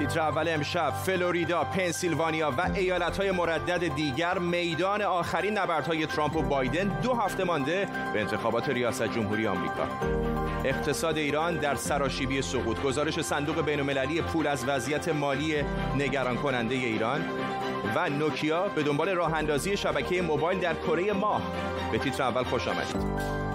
تیتر اول امشب فلوریدا، پنسیلوانیا و ایالتهای مردد دیگر میدان آخرین نبردهای ترامپ و بایدن دو هفته مانده به انتخابات ریاست جمهوری آمریکا. اقتصاد ایران در سراشیبی سقوط گزارش صندوق بین‌المللی پول از وضعیت مالی نگران کننده ایران و نوکیا به دنبال راه اندازی شبکه موبایل در کره ماه به تیتر اول خوش آمدید.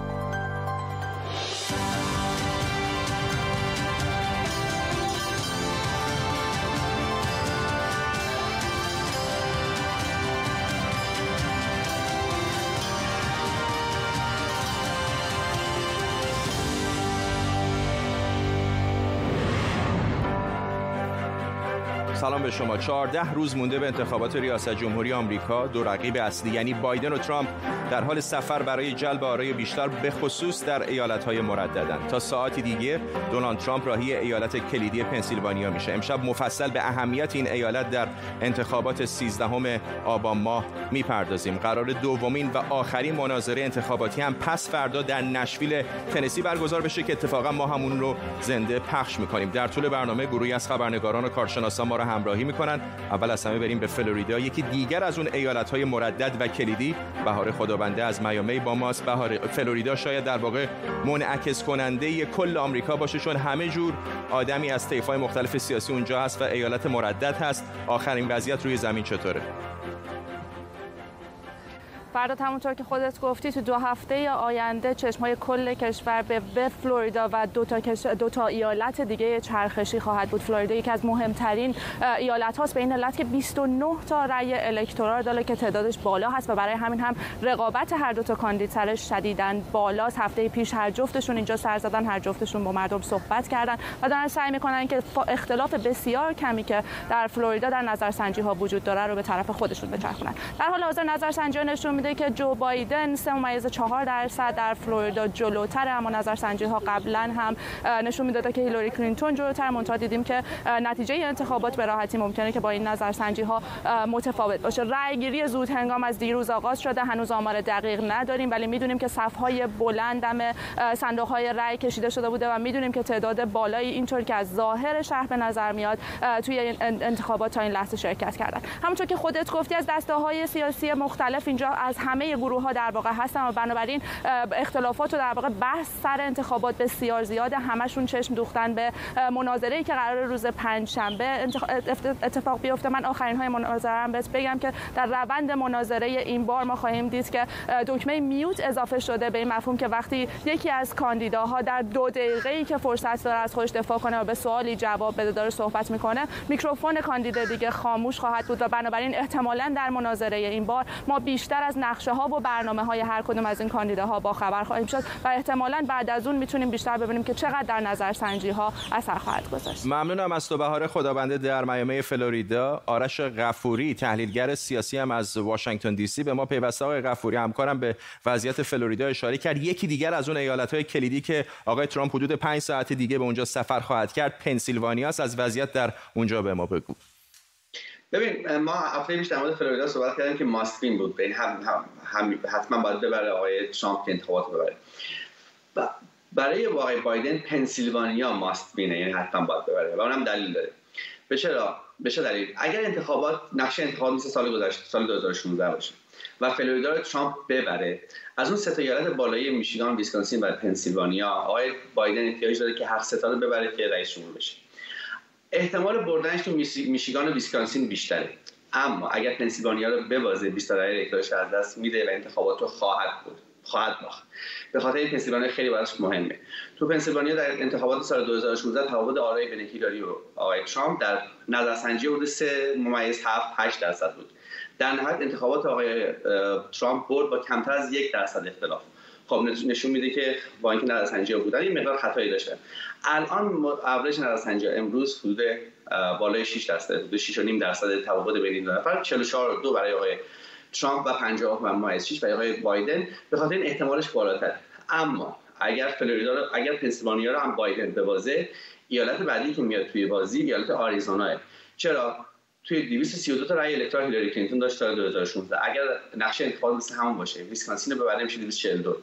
Call به شما 14 روز مونده به انتخابات ریاست جمهوری آمریکا. دو رقیب اصلی یعنی بایدن و ترامپ در حال سفر برای جلب آرای بیشتر به خصوص در ایالت‌های مرددن. تا ساعتی دیگه دونالد ترامپ راهی ایالت کلیدی پنسیلوانیا میشه. امشب مفصل به اهمیت این ایالت در انتخابات 13 آبان ماه می‌پردازیم. قرار دومین و آخرین مناظره انتخاباتی هم پس فردا در نشویل تنسی برگزار بشه که اتفاقا ما همون رو زنده پخش می‌کنیم. در طول برنامه گروهی از خبرنگاران و کارشناسان ما را همراهی می‌کنن. اول از همه بریم به فلوریدا. یکی دیگر از اون ایالت های مردد و کلیدی. بهار خدابنده از میامی با ماست. بهار فلوریدا شاید در واقع منعکس کننده کل آمریکا باشه چون همه جور آدمی از طیف‌های مختلف سیاسی اونجا هست و ایالت مردد هست. آخرین وضعیت روی زمین چطوره؟ فردا همونطور که خودت گفتی تو دو هفته آینده چشم های کل کشور به, به فلوریدا و دو تا, دو تا ایالت دیگه چرخشی خواهد بود. فلوریدا یکی از مهمترین ایالت هاست به این علت که 29 تا رأی الکترال داره که تعدادش بالا هست و برای همین هم رقابت هر دو تا کاندیدترش شدیدن بالاست. هفته پیش هر جفتشون اینجا سر زدن هر جفتشون با مردم صحبت کردن و دارن سعی می‌کنن که اختلاف بسیار کمی که در فلوریدا در نظرسنجی ها وجود داره رو به طرف خودشون بچرخونن. در حال حاضر نظرسنجی نشون که جو بایدن 3 ممیز 4 درصد در فلوریدا جلوتر اما نظرسنجی ها قبلا هم نشون می‌داده که هیلاری کلینتون جلوتر منتها دیدیم که نتیجه انتخابات به راحتی ممکنه که با این نظرسنجی ها متفاوت باشه. رأی گیری زود هنگام از دیروز آغاز شده. هنوز آمار دقیق نداریم ولی می‌دونیم که صفهای بلندم صندوق های رأی کشیده شده بوده و می‌دونیم که تعداد بالایی اینطور که از ظاهر شهر به نظر میاد توی انتخابات تا این لحظه شرکت کردن. همونطور که خودت گفتی از دسته های سیاسی مختلف اینجا از همه گروه ها در واقع هستن و بنابراین اختلافات و در واقع بحث سر انتخابات بسیار زیاده. همشون چشم دوختن به مناظره ای که قرار روز پنج شنبه اتفاق بیفته. من آخرین های مناظره هم بهت بگم که در روند مناظره این بار ما خواهیم دید که دکمه میوت اضافه شده به این مفهوم که وقتی یکی از کاندیداها در دو دقیقه ای که فرصت داره از خودش دفاع کنه و به سوالی جواب بده داره صحبت می‌کنه میکروفون کاندیدا دیگه خاموش خواهد بود و بنابراین احتمالا در مناظره این بار ما بیشتر از نقشه ها و برنامه های هر کدوم از این کاندیداها با خبر خواهیم شد و احتمالا بعد از اون می‌تونیم بیشتر ببینیم که چقدر در نظرسنجی ها اثر خواهد گذاشت. ممنونم از تو بهار خدابنده در میامی فلوریدا. آرش غفوری تحلیلگر سیاسی هم از واشنگتن دی سی به ما پیوسته آقای غفوری همکارم به وضعیت فلوریدا اشاره کرد. یکی دیگر از اون ایالت های کلیدی که آقای ترامپ حدود 5 ساعت دیگه به اونجا سفر خواهد کرد پنسیلوانیا از وضعیت در اونجا به ما بگو. ببین ما هفته پیش در مورد فلوریدا صحبت کردیم که ماستین بود. بین هم, هم, هم حتما باید ببره آقای ترامپ که انتخابات ببره. برای آقای بایدن پنسیلوانیا must win ه یعنی حتما باید ببره و اونم دلیل داره. به چرا؟ به چه دلیل؟ اگر انتخابات نقشه انتخابات مثل سال گذشته سال 2016 باشه و فلوریدا رو ترامپ ببره از اون سه ایالت بالایی میشیگان ویسکانسین و پنسیلوانیا آقای بایدن احتیاج داره که هر سه رو ببره که رئیس جمهور بشه. احتمال بردنش تو میشیگان و ویسکانسین بیشتره. اما اگر پنسیلوانیا رو ببازه 20 رای electoral ش از دست میده و انتخابات رو خواهد بود. خواهد باخت. به خاطر پنسیلوانیا خیلی براش مهمه. تو پنسیلوانیا در انتخابات سال 2016 تفاوت آرای بین هیلاری و آقای ترامپ در نظرسنجی حدود 3 ممیز 7 8 درصد بود. در نهایت انتخابات آقای ترامپ برد با کمتر از یک درصد اختلاف. خب نشون میده که با اینکه نظرسنجی بودن این مقدار خطایی داشته. الان اوریج نظرسنجی امروز حدود بالای 6 درصد حدود 6 نیم درصد تفاوت بین این نفر. 44 دو برای آقای ترامپ و 50 و مایز 6 برای آقای بایدن. به خاطر این احتمالش بالاتر. اما اگر فلوریدا رو اگر پنسیلوانیا رو هم بایدن ببازه ایالت بعدی که میاد توی بازی ایالت آریزونا. چرا؟ توی 232 تا رای الکترال هیلاری کلینتون داشت تا 2016 اگر نقشه انتخاب مثل همون باشه ویسکانسین رو ببره میشه 242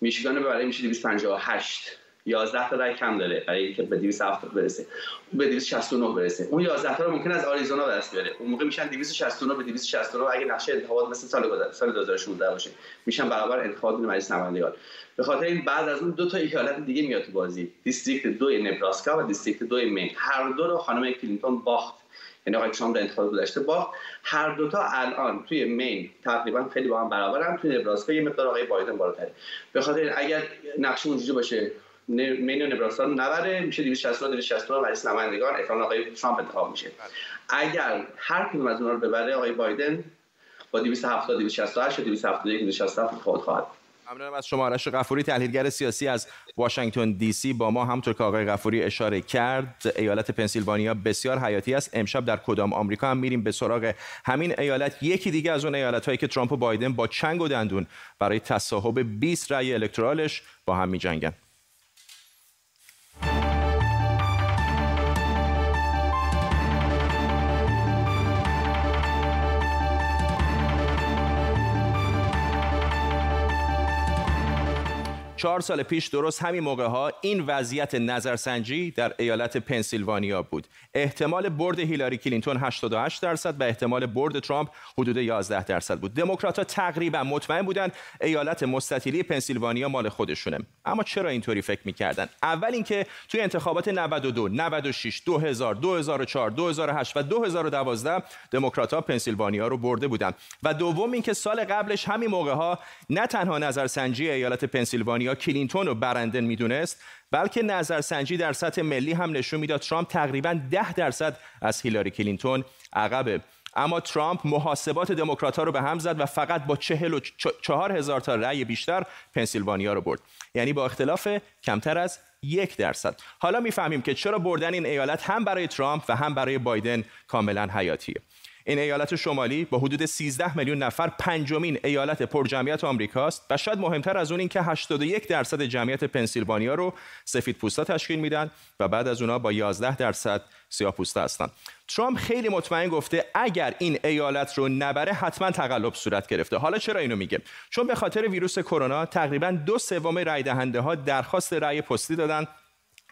میشیگان رو ببره میشه 258 11 تا رای کم داره برای اینکه به 270 برسه به 269 برسه. اون 11 تا رو ممکن از آریزونا دست بیاره. اون موقع میشن 269 به 269 اگه نقشه انتخابات مثل سال گذشته سال 2016 باشه میشن برابر انتخابات مجلس نمایندگان. به خاطر این بعد از اون دو تا ایالت دیگه میاد تو بازی. district دو نبراسکا و district دو مین. هر دو رو خانم کلینتون باخت. یعنی آقای ترامپ در انتخابات گذشته باخت هر دوتا الان توی مین تقریبا خیلی با هم برابرن توی نبراسکا یه مقدار آقای بایدن بالاتره. به خاطر اگر نقشه اونجوری باشه مین و نبراسکا نبره میشه 260 260 مجلس نمایندگان احتمال آقای ترامپ انتخاب میشه. اگر هر کدوم از اونها رو ببره آقای بایدن با 270 268 271 267 انتخابات خواهد ممنونم از شما. آرش غفوری تحلیلگر سیاسی از واشنگتن دی سی با ما همطور که آقای غفوری اشاره کرد ایالت پنسیلوانیا بسیار حیاتی است. امشب در کدام آمریکا هم میریم به سراغ همین ایالت. یکی دیگه از اون ایالت هایی که ترامپ و بایدن با چنگ و دندون برای تصاحب 20 رأی الکترالش با هم میجنگن. 4 سال پیش درست همین موقع ها این وضعیت نظرسنجی در ایالت پنسیلوانیا بود. احتمال برد هیلاری کلینتون 88 درصد و احتمال برد ترامپ حدود 11 درصد بود. دموکرات ها تقریبا مطمئن بودند ایالت مستطیلی پنسیلوانیا مال خودشونه. اما چرا اینطوری فکر می‌کردن؟ اول اینکه توی انتخابات 92 96 2000 2004 2008 و 2012 دموکرات ها پنسیلوانیا رو برده بودند و دوم اینکه سال قبلش همین موقع ها نه تنها نظرسنجی ایالت پنسیلوانیا کلینتون رو برنده می‌دونست بلکه نظرسنجی در سطح ملی هم نشون می‌داد ترامپ تقریبا 10 درصد از هیلاری کلینتون عقبه. اما ترامپ محاسبات دموکرات رو به هم زد و فقط با چهل و چهار هزار تا رأی بیشتر پنسیلوانیا رو برد. یعنی با اختلاف کمتر از یک درصد. حالا می‌فهمیم که چرا بردن این ایالت هم برای ترامپ و هم برای بایدن کاملا حیاتیه. این ایالت شمالی با حدود 13 میلیون نفر پنجمین ایالت پرجمعیت آمریکاست و شاید مهمتر از اون این که 81 درصد جمعیت پنسیلوانیا رو سفید پوستا تشکیل میدن و بعد از اونها با 11 درصد سیاه پوستا هستن. ترامپ خیلی مطمئن گفته اگر این ایالت رو نبره حتما تقلب صورت گرفته. حالا چرا اینو میگه؟ چون به خاطر ویروس کرونا تقریبا دو سوم رای دهنده ها درخواست رأی پستی دادن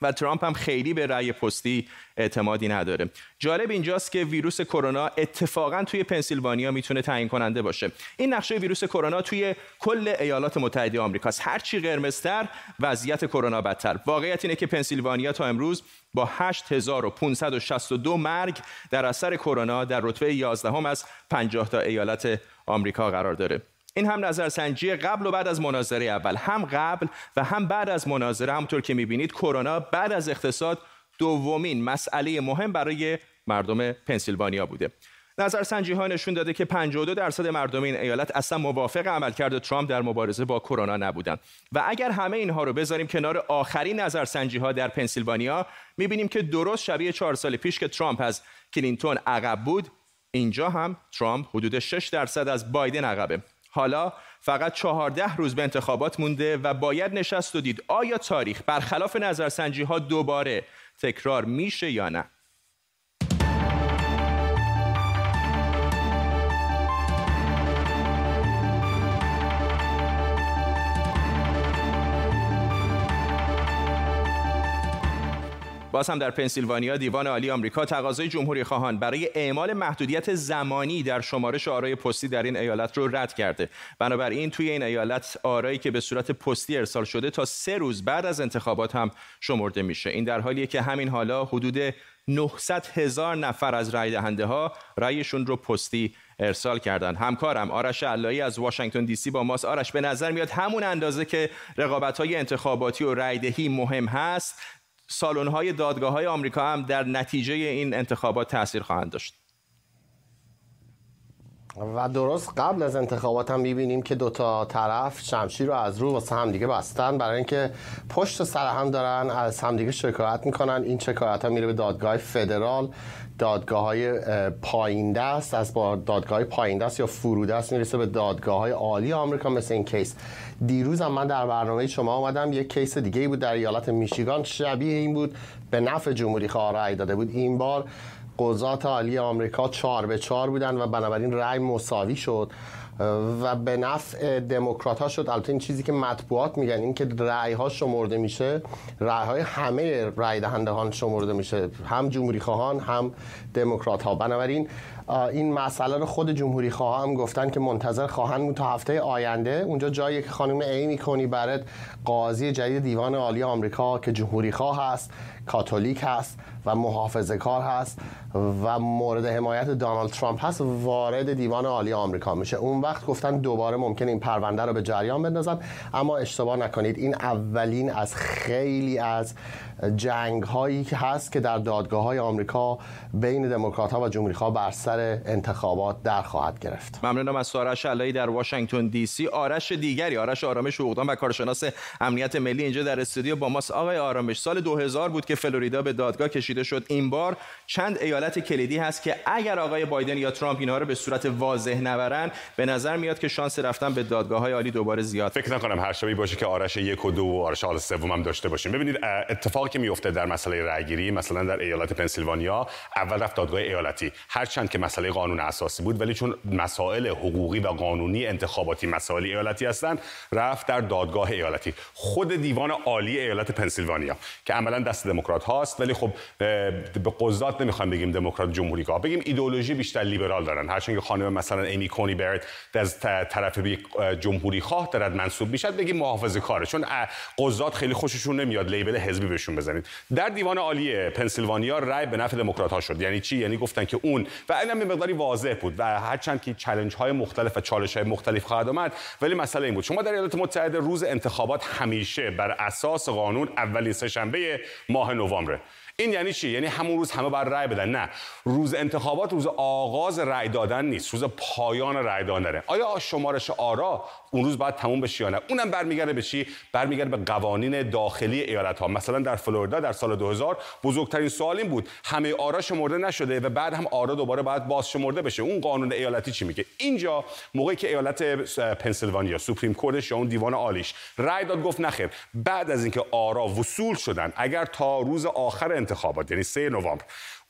و ترامپ هم خیلی به رأی پستی اعتمادی نداره. جالب اینجاست که ویروس کرونا اتفاقا توی پنسیلوانیا می‌تونه تعیین کننده باشه. این نقشه ویروس کرونا توی کل ایالات متحده آمریکاست. هرچی قرمزتر وضعیت کرونا بدتر. واقعیت اینه که پنسیلوانیا تا امروز با 8562 مرگ در اثر کرونا در رتبه 11 هم از 50 تا ایالت آمریکا قرار داره. این هم نظرسنجی قبل و بعد از مناظره اول. هم قبل و هم بعد از مناظره. همطور که می‌بینید کرونا بعد از اقتصاد دومین مسئله مهم برای مردم پنسیلوانیا بوده. نظرسنجی ها نشون داده که 52 درصد مردم این ایالت اصلا موافق عملکرد ترامپ در مبارزه با کرونا نبودند و اگر همه اینها رو بذاریم کنار آخرین نظرسنجی ها در پنسیلوانیا می‌بینیم که درست شبیه چهار سال پیش که ترامپ از کلینتون عقب بود اینجا هم ترامپ حدود 6 درصد از بایدن عقبه. حالا فقط چهارده روز به انتخابات مونده و باید نشست و دید آیا تاریخ برخلاف نظرسنجی ها دوباره تکرار میشه یا نه. باز هم در پنسیلوانیا دیوان عالی آمریکا تقاضای جمهوری خواهان برای اعمال محدودیت زمانی در شمارش آرای پستی در این ایالت رو رد کرده. بنابراین توی این ایالت آرایی که به صورت پستی ارسال شده تا سه روز بعد از انتخابات هم شمرده میشه. این در حالیه که همین حالا حدود 900 هزار نفر از رای دهنده ها رایشون رو پستی ارسال کردن. همکارم آرش علایی از واشنگتن دی سی با ماست. آرش به نظر میاد همون اندازه که رقابت های انتخاباتی و رایدهی مهم هست. سالن های دادگاه های آمریکا هم در نتیجه این انتخابات تاثیر خواهند داشت. و درست قبل از انتخابات هم می‌بینیم که دوتا طرف شمشیر رو از رو واسه همدیگه بستن. برای اینکه پشت سر هم دارن از همدیگه شکایت می‌کنن. این شکایت ها میره به دادگاه فدرال. دادگاه های پایین دست از با دادگاه پایین دست یا فرودست می‌رسه به دادگاه های عالی آمریکا مثل این کیس. دیروز هم من در برنامه شما آمدم یک کیس دیگه بود در ایالت میشیگان. شبیه این بود. به نفع جمهوری خواه رأی داده بود. این بار قضات عالی آمریکا چهار به چهار بودن و بنابراین رأی مساوی شد. و به نفع دموکرات ها شد. البته این چیزی که مطبوعات میگن این که رأی ها شمرده میشه رأی های همه رأی دهندگان شمرده میشه. هم جمهوری خواهان هم دموکرات ها بنابراین این مسئله رو خود جمهوری خواه هم گفتن که منتظر خواهند بود تا هفته آینده. اونجا جایی که خانم ایمی کنی برد قاضی جدید دیوان عالی آمریکا که جمهوری خواه هست کاتولیک هست و محافظه کار هست و مورد حمایت دونالد ترامپ هست وارد دیوان عالی آمریکا میشه. اون وقت گفتن دوباره ممکن این پرونده رو به جریان بندازن اما اشتباه نکنید. این اولین از خیلی از جنگ هایی که هست که در دادگاه های آمریکا بین دموکرات ها و جمهوری خواه بر سر انتخابات در خواهد گرفت. ممنونم از آرش علایی در واشنگتن دی سی. آرش دیگری آرش آرامش حقوقدان و کارشناس امنیت ملی اینجا در استودیو با ماست. آقای آرامش سال 2000 بود که فلوریدا به دادگاه کشیده شد. این بار چند ایالت کلیدی هست که اگر آقای بایدن یا ترامپ اینها رو به صورت واضح نبرن به نظر میاد که شانس رفتن به دادگاه های عالی دوباره زیاد. فکر نکنم هر شبی باشه که آرش یک و دو و آرش حال سوم هم داشته باشیم. ببینید اتفاقی که میفته در مسئله رأیگیری مثلا در ایالت پنسیلوانیا اول رفت دادگاه ایالتی. هرچند که مسئله قانون اساسی بود ولی چون مسائل حقوقی و قانونی انتخاباتی مسائل ایالتی هستند رفت در دادگاه ایالتی. خود دیوان عالی ایالت پنسیلوانیا که عملا دست دموکرات هاست ولی خب به قضات نمی‌خوایم بگیم دموکرات جمهوری خواه بگیم ایدئولوژی بیشتر لیبرال دارن. هرچند که خانم مثلا ایمی کونی برت از طرف جمهوری خواه دارد منصوب میشه بگیم محافظه کاره چون قضات خیلی خوششون نمیاد لیبل حزبی بهشون بزنید در دیوان عالی پنسیلوانیا رای به نفع دموکرات ها شد. یعنی چی؟ یعنی گفتن که اون و اینم به مقداری واضح بود. و هرچند که چالش های مختلف و چالش های مختلف خواهد آمد ولی مسئله این بود. شما در ایالات متحده روز انتخابات همیشه بر اساس قانون اولین سهشنبه ماه نوامبر این یعنی چی؟ یعنی همون روز همه بر رأی بدن. نه. روز انتخابات روز آغاز رأی دادن نیست. روز پایان رأی دادنه آیا شمارش آرا اون روز باید تموم بشه یا نه اونم برمیگرده به چی؟ برمیگرده به قوانین داخلی ایالت ها مثلا در فلوریدا در سال 2000 بزرگترین سوال این بود همه آرا شمرده نشده و بعد هم آرا دوباره باید باز شمرده بشه. اون قانون ایالتی چی میگه؟ اینجا موقعی که ایالت پنسیلوانیا سوپریم کورتش یا اون دیوان عالیش رأی داد گفت نخیر. بعد از اینکه آرا وصول شدن اگر تا روز آخر انتخابات یعنی 3 نوامبر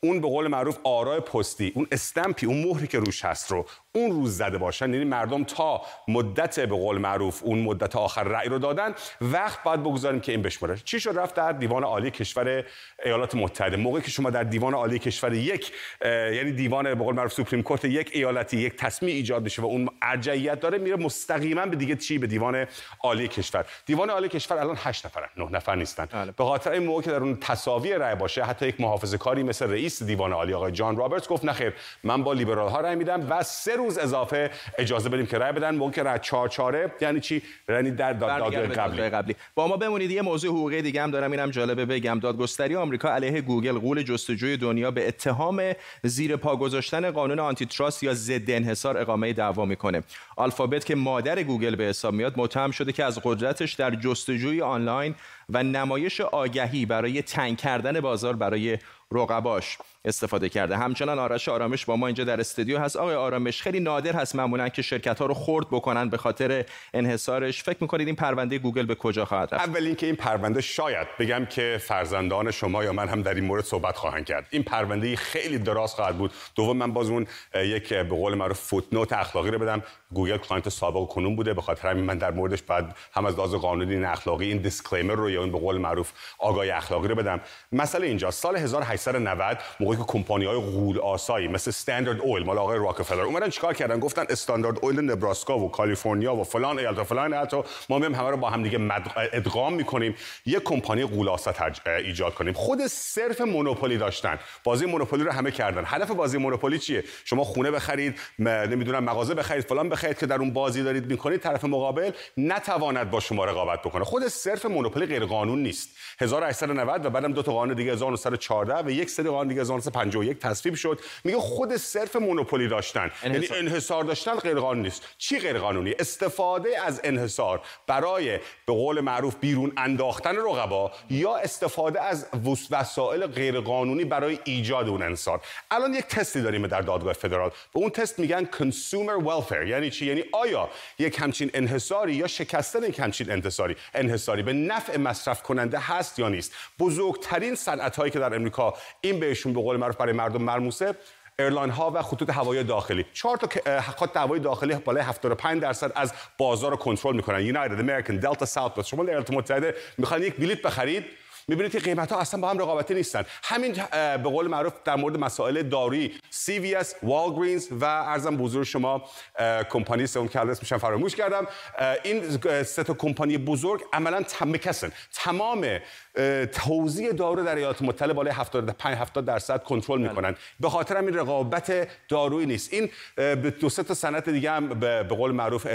اون به قول معروف آرای پستی اون استمپی اون مهری که روش هست رو اون روز زده باشن یعنی مردم تا مدت به قول معروف اون مدت آخر رأی رو دادن. وقت باید بگذاریم که این بشمره چی شد؟ رفت در دیوان عالی کشور ایالات متحده. موقعی که شما در دیوان عالی کشور یک یعنی دیوان به قول معروف Supreme Court یک ایالتی یک تصمیم ایجاد میشه و اون ارجحیت داره میره مستقیما به دیگه چی؟ به دیوان عالی کشور. دیوان عالی کشور الان 8 نفرن. 9 نفر نیستن. بله. به خاطر این موقع که در اون تساوی رأی باشه حتی یک محافظه کاری مثل رئیس دیوان عالی آقای جان رابرتس گفت نخیر من با لیبرال ها رأی میدم و سه روز اضافه اجازه بدیم که رأی بدن. موقع رأی چهار چهاره یعنی چی؟ یعنی در دادگاه قبلی. قبلی. با ما بمونید یه موضوع حقوقی دیگه هم دارم اینم جالبه بگم. دادگستری آمریکا علیه گوگل غول جستجوی دنیا به اتهام زیر پا گذاشتن قانون antitrust یا ضد انحصار اقامه دعوا می‌کنه. آلفابت که مادر گوگل به حساب میاد متهم شده که از قدرتش در جستجوی آنلاین و نمایش آگهی برای تنگ کردن بازار برای رقباش استفاده کرده. همچنان آرش آرامش با ما اینجا در استودیو هست. آقای آرامش خیلی نادر هست معمولا که شرکت ها رو خرد بکنن به خاطر انحصارش. فکر می‌کنید این پرونده گوگل به کجا خواهد رفت؟ اول اینکه این پرونده شاید بگم که فرزندان شما یا من هم در این مورد صحبت خواهند کرد. این پرونده خیلی دراز خواهد بود. دوم من باز اون یک به قول معروف footnote اخلاقی رو بدم. گوگل client سابق کنون بوده. به خاطر همین من در موردش بعد هم از لحاظ قانونی نه اخلاقی این disclaimer رو یا اون به قول معروف آگاهی اخلاقی رو بدم. مسئله اینجا سال 1890 موقعی که کمپانی های غول آسایی مثل Standard Oil مال آقای راکفلر اومدن چیکار کردن؟ گفتن Standard Oil نبراسکا و کالیفرنیا و فلان ایالت و فلان ایالت ما میام همه رو با هم دیگه ادغام می‌کنیم. یک کمپانی غول ایجاد کنیم. خود صرف monopoly داشتن. بازی مونوپولی رو همه کردن. هدف بازی مونوپولی چیه؟ شما خونه بخرید نمی‌دونم مغازه بخرید فلان بخرید که در اون بازی دارید می‌کنید طرف مقابل نتواند با شما رقابت بکنه. خود صرف مونوپولی غیر قانون نیست. 1890 و بعدم دو تا قانون دیگه 1914 و یک سری قانون دیگه 1951 تصویب شد. میگه خود صرف مونوپولی داشتن. یعنی انحصار داشتن غیر قانونی نیست. چی غیر قانونی؟ استفاده از انحصار برای به قول معروف بیرون انداختن رقبا یا استفاده از وسایل غیر قانونی برای ایجاد اون انحصار. الان یک تستی داریم در دادگاه فدرال. به اون تست میگن consumer welfare. یعنی چی؟ یعنی آیا یک همچین انحصاری یا شکستن یک همچین انحصاری؟ انحصاری به نفع مصرف کننده هست یا نیست. بزرگترین صنعت هایی که در امریکا این بهشون به قول معروف برای مردم ملموسه airline ها و خطوط هوایی داخلی. چهار تا خط هوایی داخلی بالای 75 درصد از بازار رو کنترل می‌کنن. United American Delta Southwest شما ایالات متحده می‌خوان یک بلیط بخرید می‌بینید که قیمت ها اصلا با هم رقابتی نیستن. همین به قول معروف در مورد مسائل دارویی CVS والگرینز و ارزم بزرگ شما کمپانی سوم که میشن فراموش کردم این سه تا کمپانی بزرگ عملا مکسن تمام توزیع دارو در ایالات متحده بالای 75 70 درصد کنترل بله. می‌کنن. به خاطر همین رقابت دارویی نیست. این دو سه تا صنعت دیگه هم به قول معروف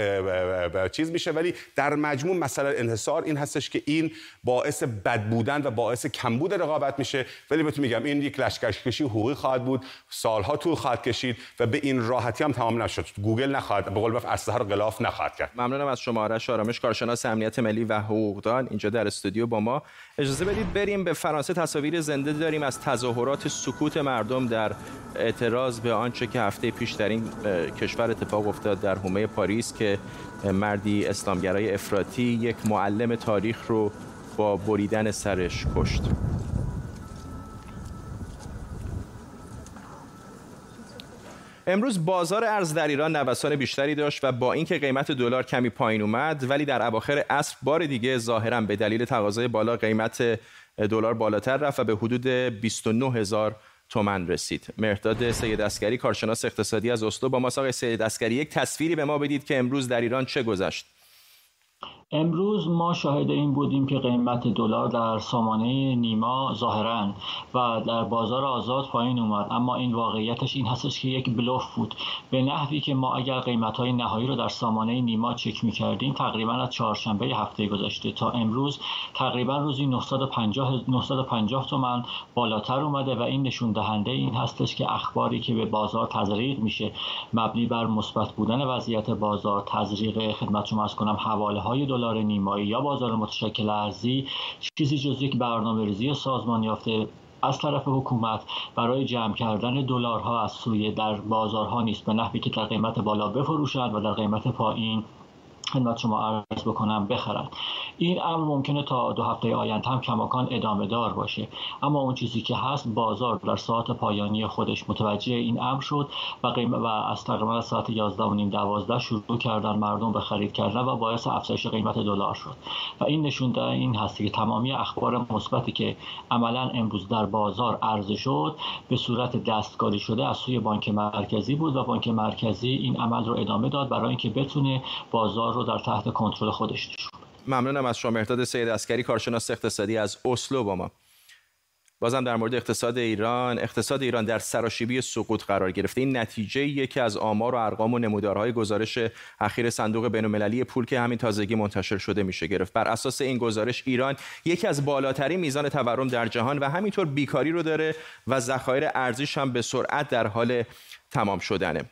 چیز میشه. ولی در مجموع مثلا انحصار این هستش که این باعث بد بودن و باعث کمبود رقابت میشه. ولی بهتون میگم این یک لشکرکشی حقوقی خواهد بود. سالها طول خواهد کشید و به این راحتی هم تمام نشد. گوگل نخواهد به قول اسلحه رو غلاف نخواهد کرد. ممنونم از شما. آرش آرامش کارشناس امنیت ملی و حقوقدان اینجا در استودیو با ما. اجازه بدید بریم به فرانسه. تصاویر زنده داریم از تظاهرات سکوت مردم در اعتراض به آنچه که هفته پیش در این کشور اتفاق افتاد در حومه پاریس که مردی اسلامگرای افراطی یک معلم تاریخ رو با بریدن سرش کشت. امروز بازار ارز در ایران نوسان بیشتری داشت و با اینکه قیمت دلار کمی پایین اومد ولی در اواخر عصر بار دیگه ظاهرا به دلیل تقاضای بالا قیمت دلار بالاتر رفت و به حدود 29 هزار تومن رسید. مهرداد سید عسگری کارشناس اقتصادی از اسلو با ما سید عسگری یک تصویری به ما بدید که امروز در ایران چه گذشت. امروز ما شاهد این بودیم که قیمت دلار در سامانه نیما ظاهرا و در بازار آزاد پایین اومد. اما این واقعیتش این هستش که یک بلوف بود. به نحوی که ما اگر قیمت های نهایی رو در سامانه نیما چک می کردیم تقریبا از چهارشنبه هفته گذشته تا امروز تقریبا روزی 950 950 تومن بالاتر اومده و این نشون دهنده این هستش که اخباری که به بازار تزریق میشه مبنی بر مثبت بودن وضعیت بازار تزریق خدمت شما کنم حواله های نیمایی یا بازار متشکل ارزی چیزی جز یک برنامه ریزی سازمان یافته از طرف حکومت برای جمع کردن دلارها از سوی در بازارها نیست به نحوی که در قیمت بالا بفروشند و در قیمت پایین خدمت شما عرض بکنم بخرن این امر ممکنه تا دو هفته آینده هم کماکان ادامه دار باشه. اما اون چیزی که هست بازار در ساعت پایانی خودش متوجه این امر شد و و از تقریبا ساعت 11 و نیم 12 شروع کردن مردم به خرید کردن و باعث افزایش قیمت دلار شد. و این نشون این هست که تمامی اخبار مثبتی که عملا امروز در بازار عرضه شد به صورت دستکاری شده از سوی بانک مرکزی بود و بانک مرکزی این عمل رو ادامه داد برای اینکه بتونه بازار در تحت کنترل خودش نشون ممنونم از شما مهرداد سید عسگری کارشناس اقتصادی از اسلو با ما. بازم در مورد اقتصاد ایران اقتصاد ایران در سراشیبی سقوط قرار گرفته. این نتیجه یکی از آمار و ارقام و نمودارهای گزارش اخیر صندوق بین‌المللی پول که همین تازگی منتشر شده میشه گرفت. بر اساس این گزارش ایران یکی از بالاترین میزان تورم در جهان و همینطور بیکاری رو داره و ذخایر ارزیش هم به سرعت در حال تمام شدنه.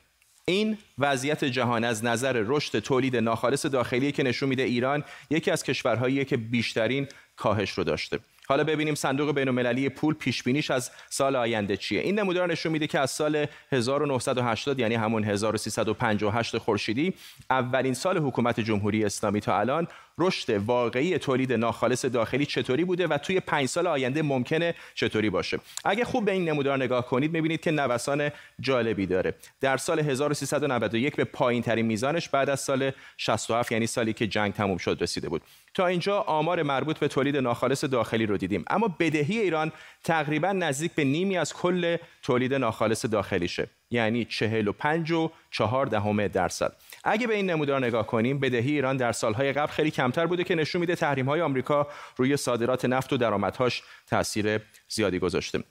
این وضعیت جهان از نظر رشد تولید ناخالص داخلی که نشون میده ایران یکی از کشورهایی که بیشترین کاهش رو داشته. حالا ببینیم صندوق بین‌المللی پول پیش بینیش از سال آینده چیه. این نمودار نشون میده که از سال 1980 یعنی همون 1358 خورشیدی اولین سال حکومت جمهوری اسلامی تا الان رشد واقعی تولید ناخالص داخلی چطوری بوده و توی پنج سال آینده ممکنه چطوری باشه. اگه خوب به این نمودار نگاه کنید می‌بینید که نوسان جالبی داره. در سال 1391 به پایین ترین میزانش بعد از سال 67 یعنی سالی که جنگ تموم شد رسیده بود. تا اینجا آمار مربوط به تولید ناخالص داخلی رو دیدیم. اما بدهی ایران تقریبا نزدیک به نیمی از کل تولید ناخالص داخلیشه. یعنی 45 و 4 دهم درصد. اگه به این نمودار نگاه کنیم بدهی ایران در سالهای قبل خیلی کمتر بوده که نشون میده تحریم‌های آمریکا روی صادرات نفت و درآمدهاش تاثیر زیادی گذاشته.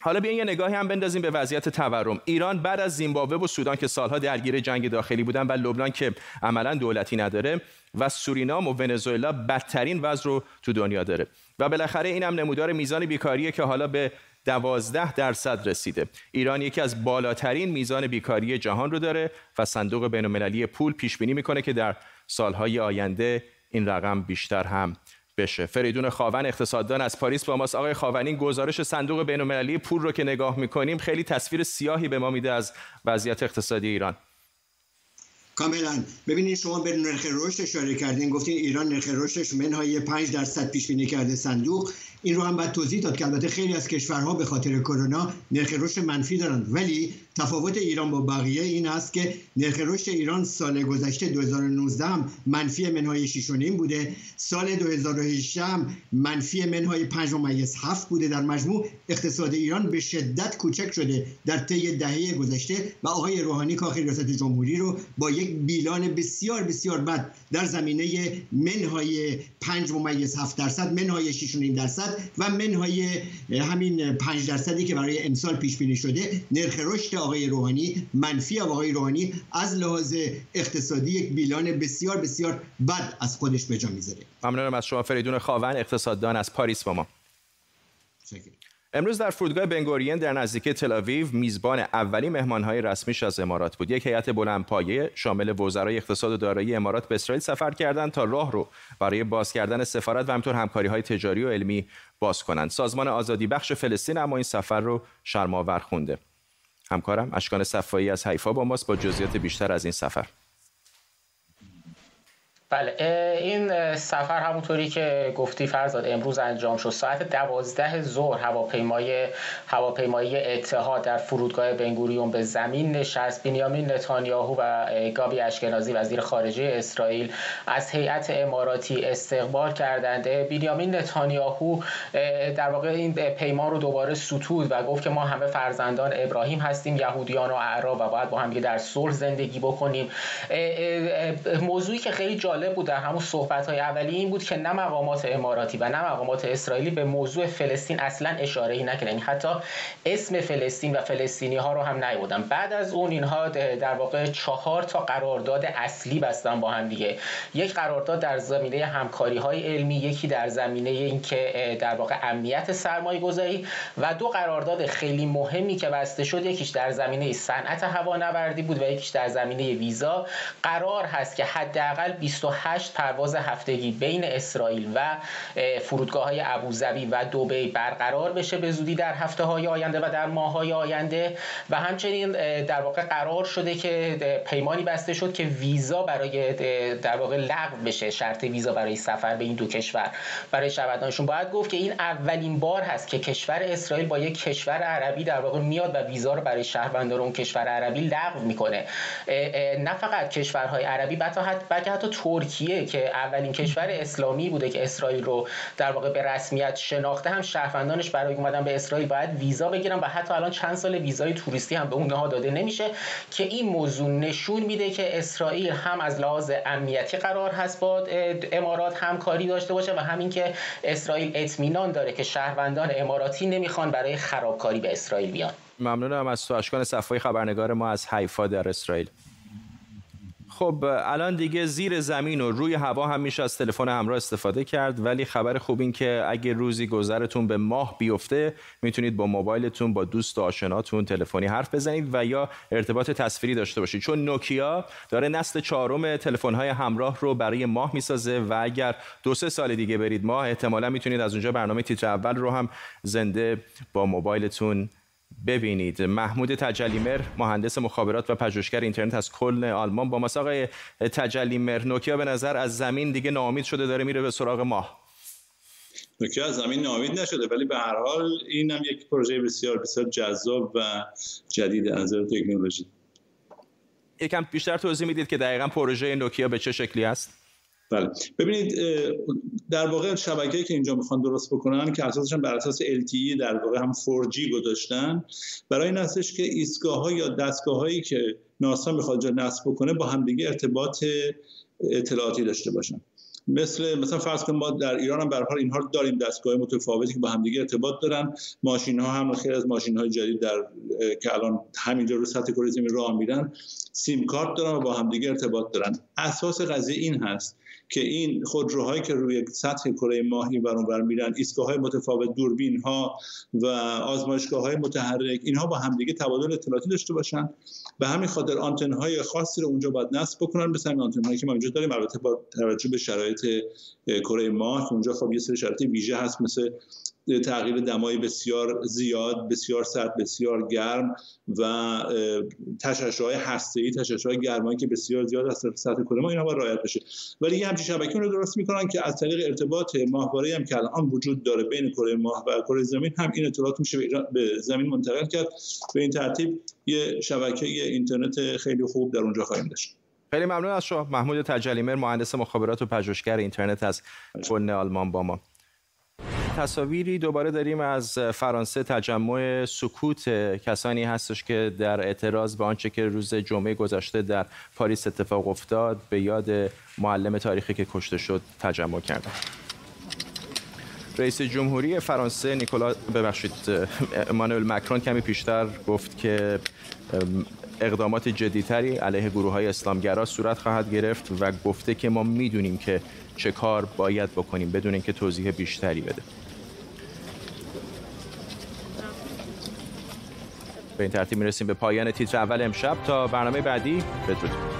حالا بیاین یه نگاهی هم بندازیم به وضعیت تورم. ایران بعد از زیمبابوه و سودان که سالها درگیر جنگ داخلی بودن و لبنان که عملا دولتی نداره و سورینام و ونزوئلا بدترین وضع رو تو دنیا داره. و بالاخره اینم نمودار میزان بیکاریه که حالا به دوازده درصد رسیده. ایران یکی از بالاترین میزان بیکاری جهان رو داره و صندوق بین پول پیش بینی می‌کنه که در سالهای آینده این رقم بیشتر هم بشه. فریدون خاون اقتصاددان از پاریس با ماست. آقای خاون گزارش صندوق بین پول رو که نگاه می‌کنیم خیلی تصویر سیاهی به ما میده از وضعیت اقتصادی ایران. کاملا. ببینید شما به نرخ رشد اشاره کردین گفتین ایران نرخ رشدش منهای 5 درصد پیش بینی کرده صندوق. این رو هم باید توضیح داد که البته خیلی از کشورها به خاطر کرونا نرخ رشد منفی دارند ولی تفاوت ایران با بقیه این است که نرخ رشد ایران سال گذشته 2019 منفی منهای 6.5 بوده. سال 2018 منفی منهای 5 ممیز 7 بوده. در مجموع اقتصاد ایران به شدت کوچک شده در طی دهه گذشته و آقای روحانی کاخ ریاست جمهوری رو با یک بیلان بسیار بسیار بد در زمینه منهای 5 ممیز 7 درصد منهای 6.5 درصد و منهای همین 5 درصدی که برای امسال پیش بینی شده نرخ رشد آقای روحانی منفی آقای روحانی از لحاظ اقتصادی یک بیلان بسیار بسیار بد از خودش به جا می‌ذاره. ممنونم از شما فریدون خاون اقتصاددان از پاریس با ما. امروز در فرودگاه بنگورین در نزدیکی تلاویو میزبان اولی مهمانهای رسمیش از امارات بود. یک هیئت بلندپایه شامل وزرای اقتصاد و دارایی امارات به اسرائیل سفر کردند تا راه رو برای باز کردن سفارت و همینطور همکاری های تجاری و علمی باز کنند. سازمان آزادی بخش فلسطین اما این سفر رو شرماور خونده. همکارم اشکان صفایی از حیفا با ماست با جزئیات بیشتر از این سفر. بله این سفر همونطوری که گفتی فرزاد امروز انجام شد. ساعت دوازده ظهر هواپیمای هواپیمایی اتحاد در فرودگاه بنگوریون به زمین نشست. بنیامین نتانیاهو و گابی اشکنازی وزیر خارجه اسرائیل از هیئت اماراتی استقبال کردند. بنیامین نتانیاهو در واقع این پیمان رو دوباره ستود و گفت که ما همه فرزندان ابراهیم هستیم یهودیان و اعراب و باید با هم در صلح زندگی بکنیم. موضوعی که خیلی جالب جالب بود در همون صحبت های اولی این بود که نه مقامات اماراتی و نه مقامات اسرائیلی به موضوع فلسطین اصلا اشاره ای نکردن. یعنی حتی اسم فلسطین و فلسطینی ها رو هم نیاوردن. بعد از اون اینها در واقع چهار تا قرارداد اصلی بستن با هم دیگه. یک قرارداد در زمینه همکاری های علمی یکی در زمینه اینکه در واقع امنیت سرمایه گذاری و دو قرارداد خیلی مهمی که بسته شد. یکیش در زمینه صنعت هوانوردی بود و یکیش در زمینه ویزا. قرار هست که حداقل 20 28 پرواز هفتگی بین اسرائیل و فرودگاه های ابوظبی و دوبی برقرار بشه به زودی در هفته های آینده و در ماه های آینده. و همچنین در واقع قرار شده که پیمانی بسته شد که ویزا برای در واقع لغو بشه شرط ویزا برای سفر به این دو کشور. برای شهروندانشون باید گفت که این اولین بار هست که کشور اسرائیل با یک کشور عربی در واقع میاد و ویزا رو برای شهروندان اون کشور عربی لغو می‌کنه. نه فقط کشورهای عربی بلکه حتی ترکیه که اولین کشور اسلامی بوده که اسرائیل رو در واقع به رسمیت شناخته هم شهروندانش برای اومدن به اسرائیل باید ویزا بگیرن و حتی الان چند سال ویزای توریستی هم به اونها داده نمیشه که این موضوع نشون میده که اسرائیل هم از لحاظ امنیتی قرار هست با امارات همکاری داشته باشه و همین که اسرائیل اطمینان داره که شهروندان اماراتی نمی‌خوان برای خرابکاری به اسرائیل بیان. ممنونم از تو اشکان صفای خبرنگار ما از حیفا در اسرائیل. خب الان دیگه زیر زمین و روی هوا هم میشه از تلفن همراه استفاده کرد ولی خبر خوب این که اگه روزی گذرتون به ماه بیفته می‌تونید با موبایلتون با دوست و آشناتون تلفنی حرف بزنید و یا ارتباط تصویری داشته باشید. چون نوکیا داره نسل چهارم تلفن‌های همراه رو برای ماه می‌سازه و اگر دو سه سال دیگه برید ماه احتمالا می‌تونید از اونجا برنامه تیتر اول رو هم زنده با موبایلتون ببینید. محمود تجلیمر مهندس مخابرات و پژوهشگر اینترنت از کلن آلمان. با مساق تجلیمر. نوکیا به نظر از زمین دیگه ناامید شده داره میره به سراغ ماه نوکیا از زمین ناامید نشده ولی به هر حال این هم یک پروژه بسیار بسیار جذاب و جدید از نظر تکنولوژی. یکم بیشتر توضیح می‌دید که دقیقا پروژه نوکیا به چه شکلی است؟ بله. ببینید در واقع شبکه‌ای که اینجا می‌خوان درست بکنن که اساسشون بر اساس LTE در واقع هم 4G گذاشتن برای این هستش که ایستگاه ها یا دستگاه هایی که ناسا می‌خواد جا نصب بکنه با همدیگه ارتباط اطلاعاتی داشته باشن. مثل مثلا فرض کنیم ما در ایران هم به حال اینها داریم دستگاه متفاوتی که با همدیگه ارتباط دارن. ماشین ها هم خیلی از ماشین های جدید در که الان همینجا رو سطح کره راه میرن سیم کارت دارن و با همدیگه ارتباط دارن. اساس قضیه این هست که این خودروهایی که روی سطح کره ماه این ور میرن ایستگاه های متفاوت دوربین ها و آزمایشگاه های متحرک اینها با همدیگه تبادل اطلاعاتی داشته باشن. به همین خاطر آنتن های خاصی رو اونجا باید نصب بکنن مثل همین آنتن هایی که ما اینجا داریم. البته با توجه به شرایط کره ماه اونجا خب یه سری شرایط ویژه هست مثل تغییر دمای بسیار زیاد بسیار سرد بسیار گرم و تشعشعهای هسته‌ای تشعشعهای گرمایی که بسیار زیاد از سطح کره ما اینا باید رعایت بشه. ولی یه همچین شبکه رو درست می‌کنن که از طریق ارتباط ماهواره هم که الان وجود داره بین کره ماه و کره زمین هم این اطلاعات میشه به زمین منتقل کرد. به این ترتیب یه شبکه اینترنت خیلی خوب در اونجا خواهیم داشت خیلی ممنون از شما. محمود تجلیمر مهندس مخابرات و پژوهشگر اینترنت از کلن آلمان با ما. تصاویری دوباره داریم از فرانسه تجمع سکوت کسانی هستش که در اعتراض به آنچه که روز جمعه گذشته در پاریس اتفاق افتاد به یاد معلم تاریخی که کشته شد تجمع کردند رئیس جمهوری فرانسه نیکولا ببخشید امانوئل مکرون کمی پیشتر گفت که اقدامات جدیتری علیه گروه های اسلامگرا صورت خواهد گرفت و گفته که ما می‌دونیم که چه کار باید بکنیم بدون اینکه توضیح بیشتری بده. به این ترتیب می‌رسیم به پایان تیتر اول امشب. تا برنامه بعدی بدرود.